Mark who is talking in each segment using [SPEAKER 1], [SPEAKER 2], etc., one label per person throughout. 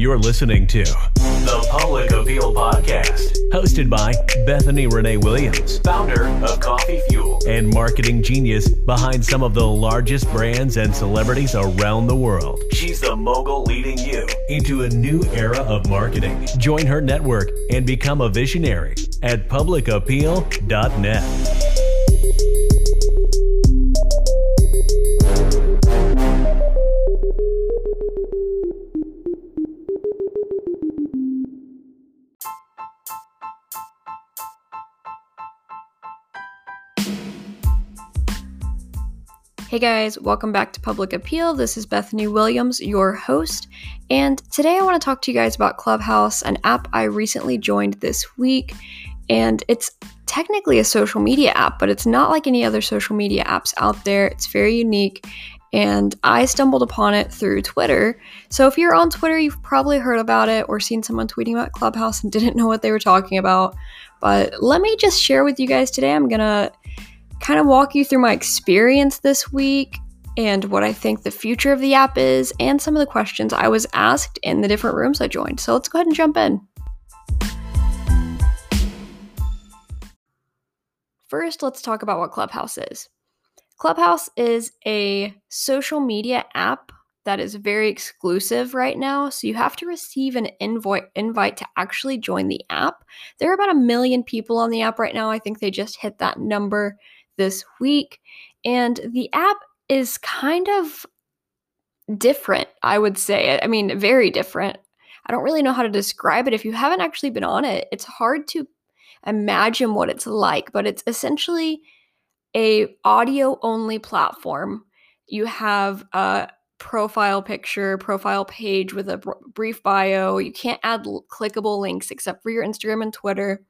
[SPEAKER 1] You're listening to the Public Appeal Podcast, hosted by Bethany Renee Williams, founder of Coffee Fuel and marketing genius behind some of the largest brands and celebrities around the world. She's the mogul leading you into a new era of marketing. Join her network and become a visionary at publicappeal.net.
[SPEAKER 2] Hey guys, welcome back to Public Appeal. This is Bethany Williams, your host, and today I want to talk to you guys about Clubhouse, an app I recently joined this week. And it's technically a social media app, but it's not like any other social media apps out there. It's very unique, and I stumbled upon it through Twitter. So if you're on Twitter, you've probably heard about it or seen someone tweeting about Clubhouse and didn't know what they were talking about. But let me just share with you guys today. I'm going to kind of walk you through my experience this week and what I think the future of the app is, and some of the questions I was asked in the different rooms I joined. So let's go ahead and jump in. First, let's talk about what Clubhouse is. Clubhouse is a social media app that is very exclusive right now. So you have to receive an invite invite to actually join the app. There are about a million people on the app right now. I think they just hit that number this week. And the app is kind of different, I would say. I mean, very different. I don't really know how to describe it. If you haven't actually been on it, it's hard to imagine what it's like, but it's essentially a audio only platform. You have a profile picture, profile page with a br- brief bio. You can't add l- clickable links except for your Instagram and Twitter.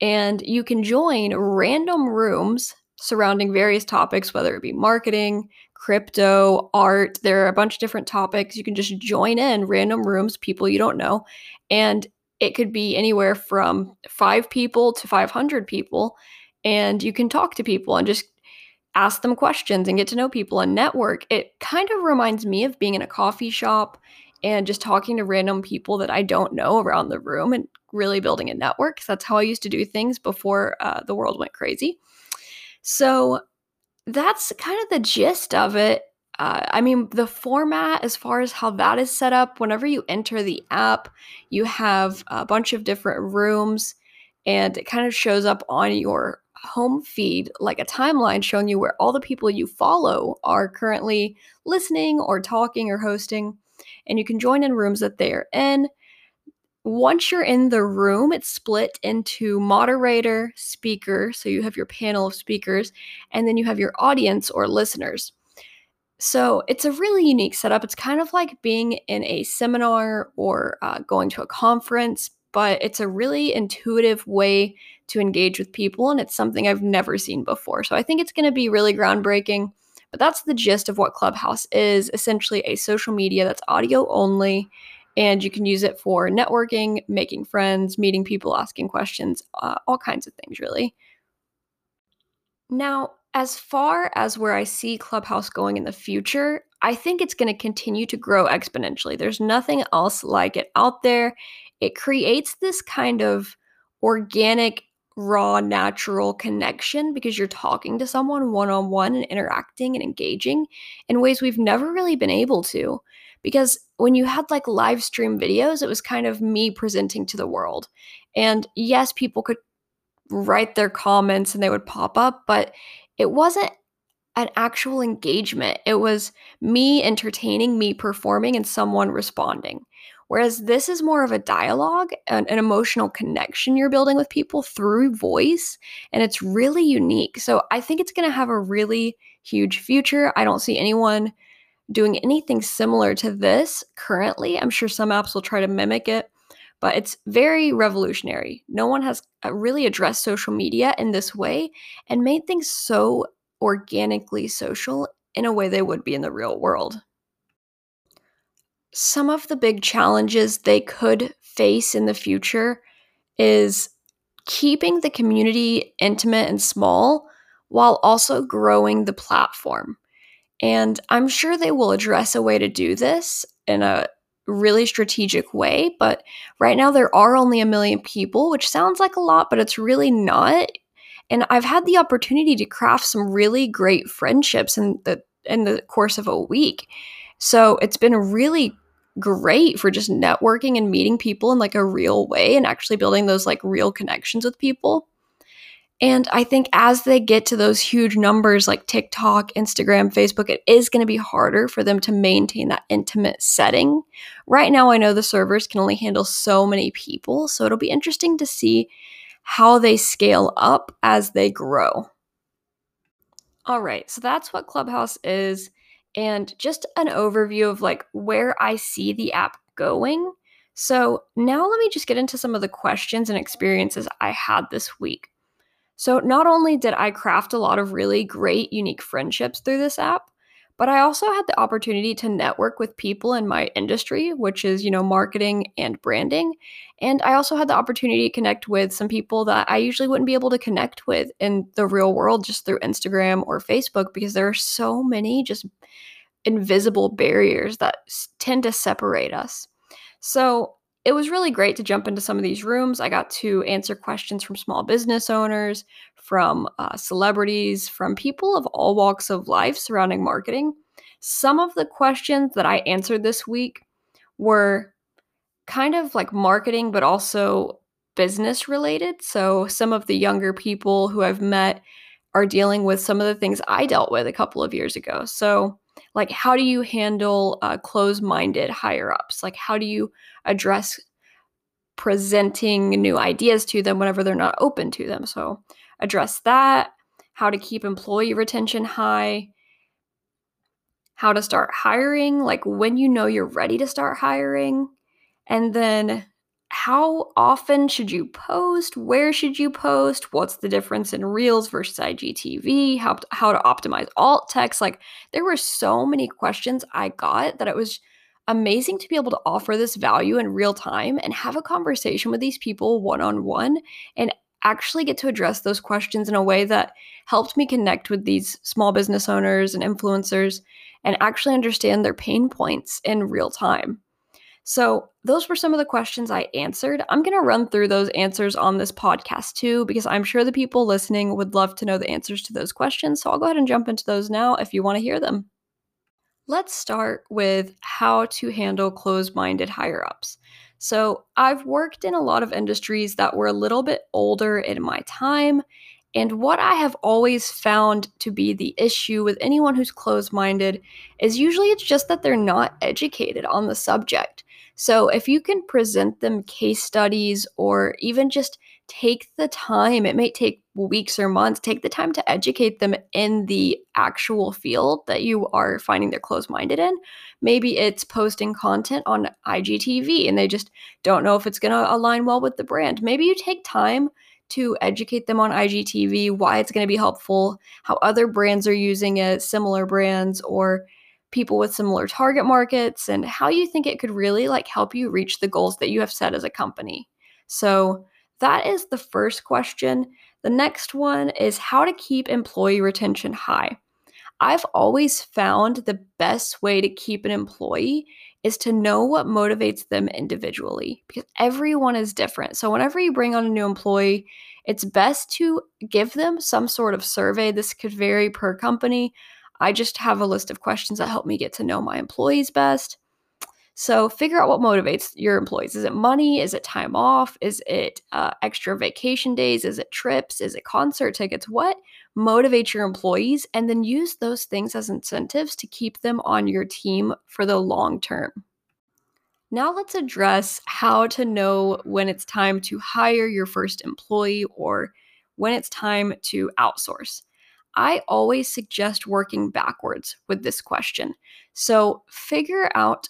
[SPEAKER 2] And you can join random rooms surrounding various topics, whether it be marketing, crypto, art. There are a bunch of different topics. You can just join in random rooms, people you don't know. And it could be anywhere from five people to 500 people. And you can talk to people and just ask them questions and get to know people and network. It kind of reminds me of being in a coffee shop and just talking to random people that I don't know around the room and really building a network. That's how I used to do things before uh, the world went crazy. So that's kind of the gist of it. Uh, I mean, the format, as far as how that is set up, whenever you enter the app, you have a bunch of different rooms and it kind of shows up on your home feed like a timeline showing you where all the people you follow are currently listening or talking or hosting. And you can join in rooms that they are in once you're in the room, it's split into moderator, speaker. So you have your panel of speakers, and then you have your audience or listeners. So it's a really unique setup. It's kind of like being in a seminar or uh, going to a conference, but it's a really intuitive way to engage with people, and it's something I've never seen before. So I think it's going to be really groundbreaking. But that's the gist of what Clubhouse is essentially a social media that's audio only and you can use it for networking, making friends, meeting people, asking questions, uh, all kinds of things, really. Now, as far as where I see Clubhouse going in the future, I think it's going to continue to grow exponentially. There's nothing else like it out there. It creates this kind of organic, raw, natural connection because you're talking to someone one on one and interacting and engaging in ways we've never really been able to because when you had like live stream videos, it was kind of me presenting to the world. And yes, people could write their comments and they would pop up, but it wasn't an actual engagement. It was me entertaining, me performing, and someone responding. Whereas this is more of a dialogue, and an, emotional connection you're building with people through voice, and it's really unique. So I think it's going to have a really huge future. I don't see anyone doing anything similar to this currently. I'm sure some apps will try to mimic it, but it's very revolutionary. No one has uh, really addressed social media in this way and made things so organically social in a way they would be in the real world. Some of the big challenges they could face in the future is keeping the community intimate and small while also growing the platform. And I'm sure they will address a way to do this in a really strategic way. But right now, there are only a million people, which sounds like a lot, but it's really not. And I've had the opportunity to craft some really great friendships in the in the course of a week. So it's been really great for just networking and meeting people in like a real way and actually building those like real connections with people. And I think as they get to those huge numbers like TikTok, Instagram, Facebook, it is going to be harder for them to maintain that intimate setting. Right now, I know the servers can only handle so many people. So it'll be interesting to see how they scale up as they grow. All right, so that's what Clubhouse is and just an overview of like where I see the app going. So, now let me just get into some of the questions and experiences I had this week. So, not only did I craft a lot of really great, unique friendships through this app, but I also had the opportunity to network with people in my industry, which is, you know, marketing and branding. And I also had the opportunity to connect with some people that I usually wouldn't be able to connect with in the real world just through Instagram or Facebook because there are so many just invisible barriers that tend to separate us. So, it was really great to jump into some of these rooms. I got to answer questions from small business owners, from uh, celebrities, from people of all walks of life surrounding marketing. Some of the questions that I answered this week were kind of like marketing, but also business related. So some of the younger people who I've met are dealing with some of the things I dealt with a couple of years ago. So, like, how do you handle uh, closed minded higher ups? Like, how do you address presenting new ideas to them whenever they're not open to them? So, address that, how to keep employee retention high, how to start hiring, like when you know you're ready to start hiring, and then how often should you post? Where should you post? What's the difference in Reels versus IGTV? How, how to optimize alt text? Like, there were so many questions I got that it was amazing to be able to offer this value in real time and have a conversation with these people one on one and actually get to address those questions in a way that helped me connect with these small business owners and influencers and actually understand their pain points in real time. So, those were some of the questions I answered. I'm going to run through those answers on this podcast too, because I'm sure the people listening would love to know the answers to those questions. So, I'll go ahead and jump into those now if you want to hear them. Let's start with how to handle closed minded higher ups. So, I've worked in a lot of industries that were a little bit older in my time. And what I have always found to be the issue with anyone who's closed minded is usually it's just that they're not educated on the subject. So, if you can present them case studies or even just take the time, it may take weeks or months, take the time to educate them in the actual field that you are finding they're closed minded in. Maybe it's posting content on IGTV and they just don't know if it's going to align well with the brand. Maybe you take time to educate them on IGTV, why it's going to be helpful, how other brands are using it, similar brands, or people with similar target markets, and how you think it could really like help you reach the goals that you have set as a company. So, that is the first question. The next one is how to keep employee retention high. I've always found the best way to keep an employee is to know what motivates them individually because everyone is different. So, whenever you bring on a new employee, it's best to give them some sort of survey. This could vary per company. I just have a list of questions that help me get to know my employees best. So figure out what motivates your employees. Is it money? Is it time off? Is it uh, extra vacation days? Is it trips? Is it concert tickets? What motivates your employees? And then use those things as incentives to keep them on your team for the long term. Now let's address how to know when it's time to hire your first employee or when it's time to outsource. I always suggest working backwards with this question. So figure out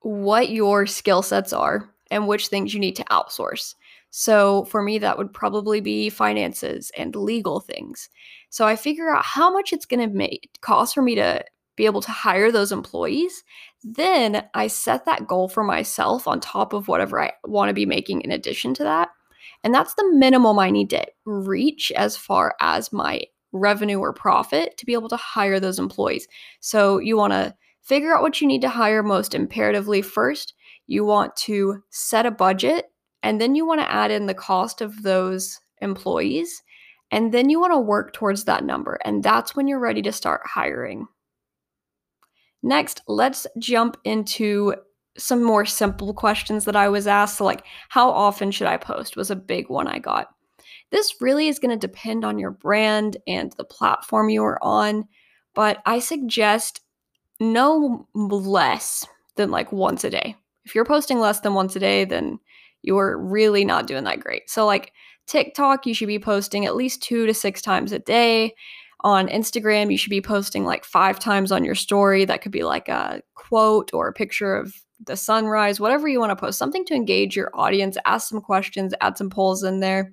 [SPEAKER 2] what your skill sets are and which things you need to outsource. So for me, that would probably be finances and legal things. So I figure out how much it's going to cost for me to be able to hire those employees. Then I set that goal for myself on top of whatever I want to be making in addition to that. And that's the minimum I need to reach as far as my revenue or profit to be able to hire those employees. So you want to Figure out what you need to hire most imperatively first, you want to set a budget, and then you want to add in the cost of those employees, and then you want to work towards that number. And that's when you're ready to start hiring. Next, let's jump into some more simple questions that I was asked. So, like, how often should I post was a big one I got. This really is going to depend on your brand and the platform you are on, but I suggest no less than like once a day. If you're posting less than once a day, then you're really not doing that great. So, like TikTok, you should be posting at least two to six times a day. On Instagram, you should be posting like five times on your story. That could be like a quote or a picture of the sunrise, whatever you want to post, something to engage your audience, ask some questions, add some polls in there.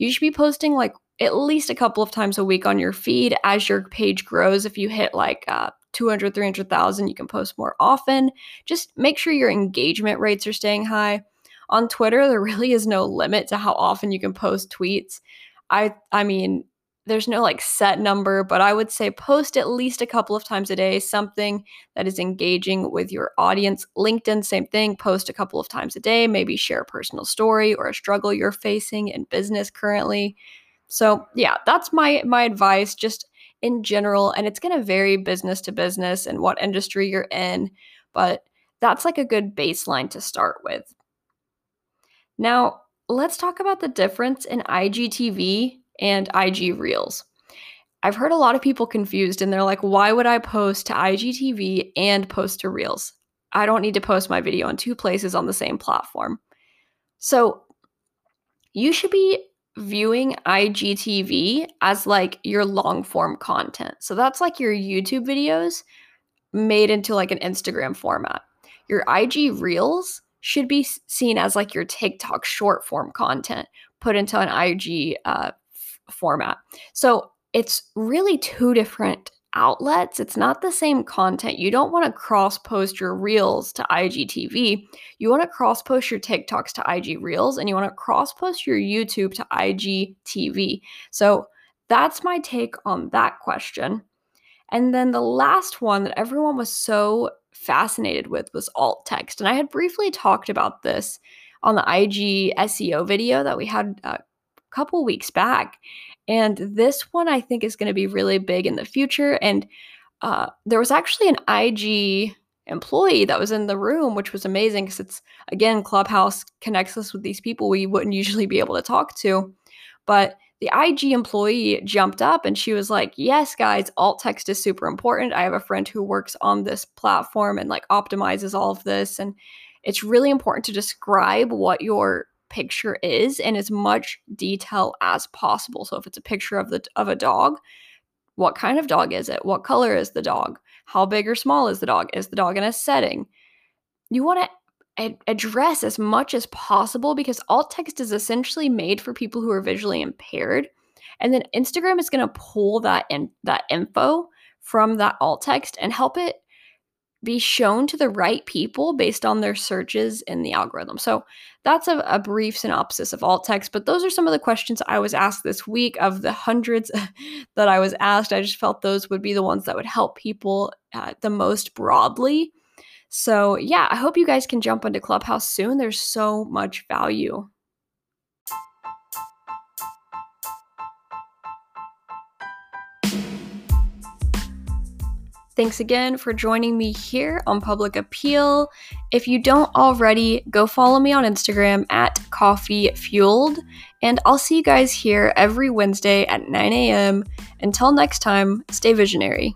[SPEAKER 2] You should be posting like at least a couple of times a week on your feed as your page grows. If you hit like uh, 200, 300,000, you can post more often. Just make sure your engagement rates are staying high. On Twitter, there really is no limit to how often you can post tweets. I I mean, there's no like set number, but I would say post at least a couple of times a day, something that is engaging with your audience. LinkedIn, same thing, post a couple of times a day, maybe share a personal story or a struggle you're facing in business currently. So, yeah, that's my my advice just in general and it's going to vary business to business and what industry you're in, but that's like a good baseline to start with. Now, let's talk about the difference in IGTV and IG Reels. I've heard a lot of people confused and they're like, why would I post to IGTV and post to Reels? I don't need to post my video on two places on the same platform. So you should be viewing IGTV as like your long form content. So that's like your YouTube videos made into like an Instagram format. Your IG Reels should be seen as like your TikTok short form content put into an IG uh, format. So it's really two different outlets. It's not the same content. You don't want to cross post your reels to IGTV. You want to cross post your TikToks to IG Reels and you want to cross post your YouTube to IGTV. So that's my take on that question. And then the last one that everyone was so fascinated with was alt text. And I had briefly talked about this on the IG SEO video that we had a couple weeks back. And this one I think is going to be really big in the future. And uh, there was actually an IG employee that was in the room, which was amazing because it's, again, Clubhouse connects us with these people we wouldn't usually be able to talk to. But the IG employee jumped up and she was like, Yes, guys, alt text is super important. I have a friend who works on this platform and like optimizes all of this. And it's really important to describe what your picture is in as much detail as possible. So if it's a picture of the of a dog, what kind of dog is it? What color is the dog? How big or small is the dog? Is the dog in a setting? You want to ad- address as much as possible because alt text is essentially made for people who are visually impaired. And then Instagram is going to pull that in that info from that alt text and help it be shown to the right people based on their searches in the algorithm. So that's a, a, brief synopsis of alt text, but those are some of the questions I was asked this week of the hundreds that I was asked. I just felt those would be the ones that would help people uh, the most broadly. So, yeah, I hope you guys can jump into Clubhouse soon. There's so much value. Thanks again for joining me here on Public Appeal. If you don't already, go follow me on Instagram at Coffee Fueled, and I'll see you guys here every Wednesday at 9 a.m. Until next time, stay visionary.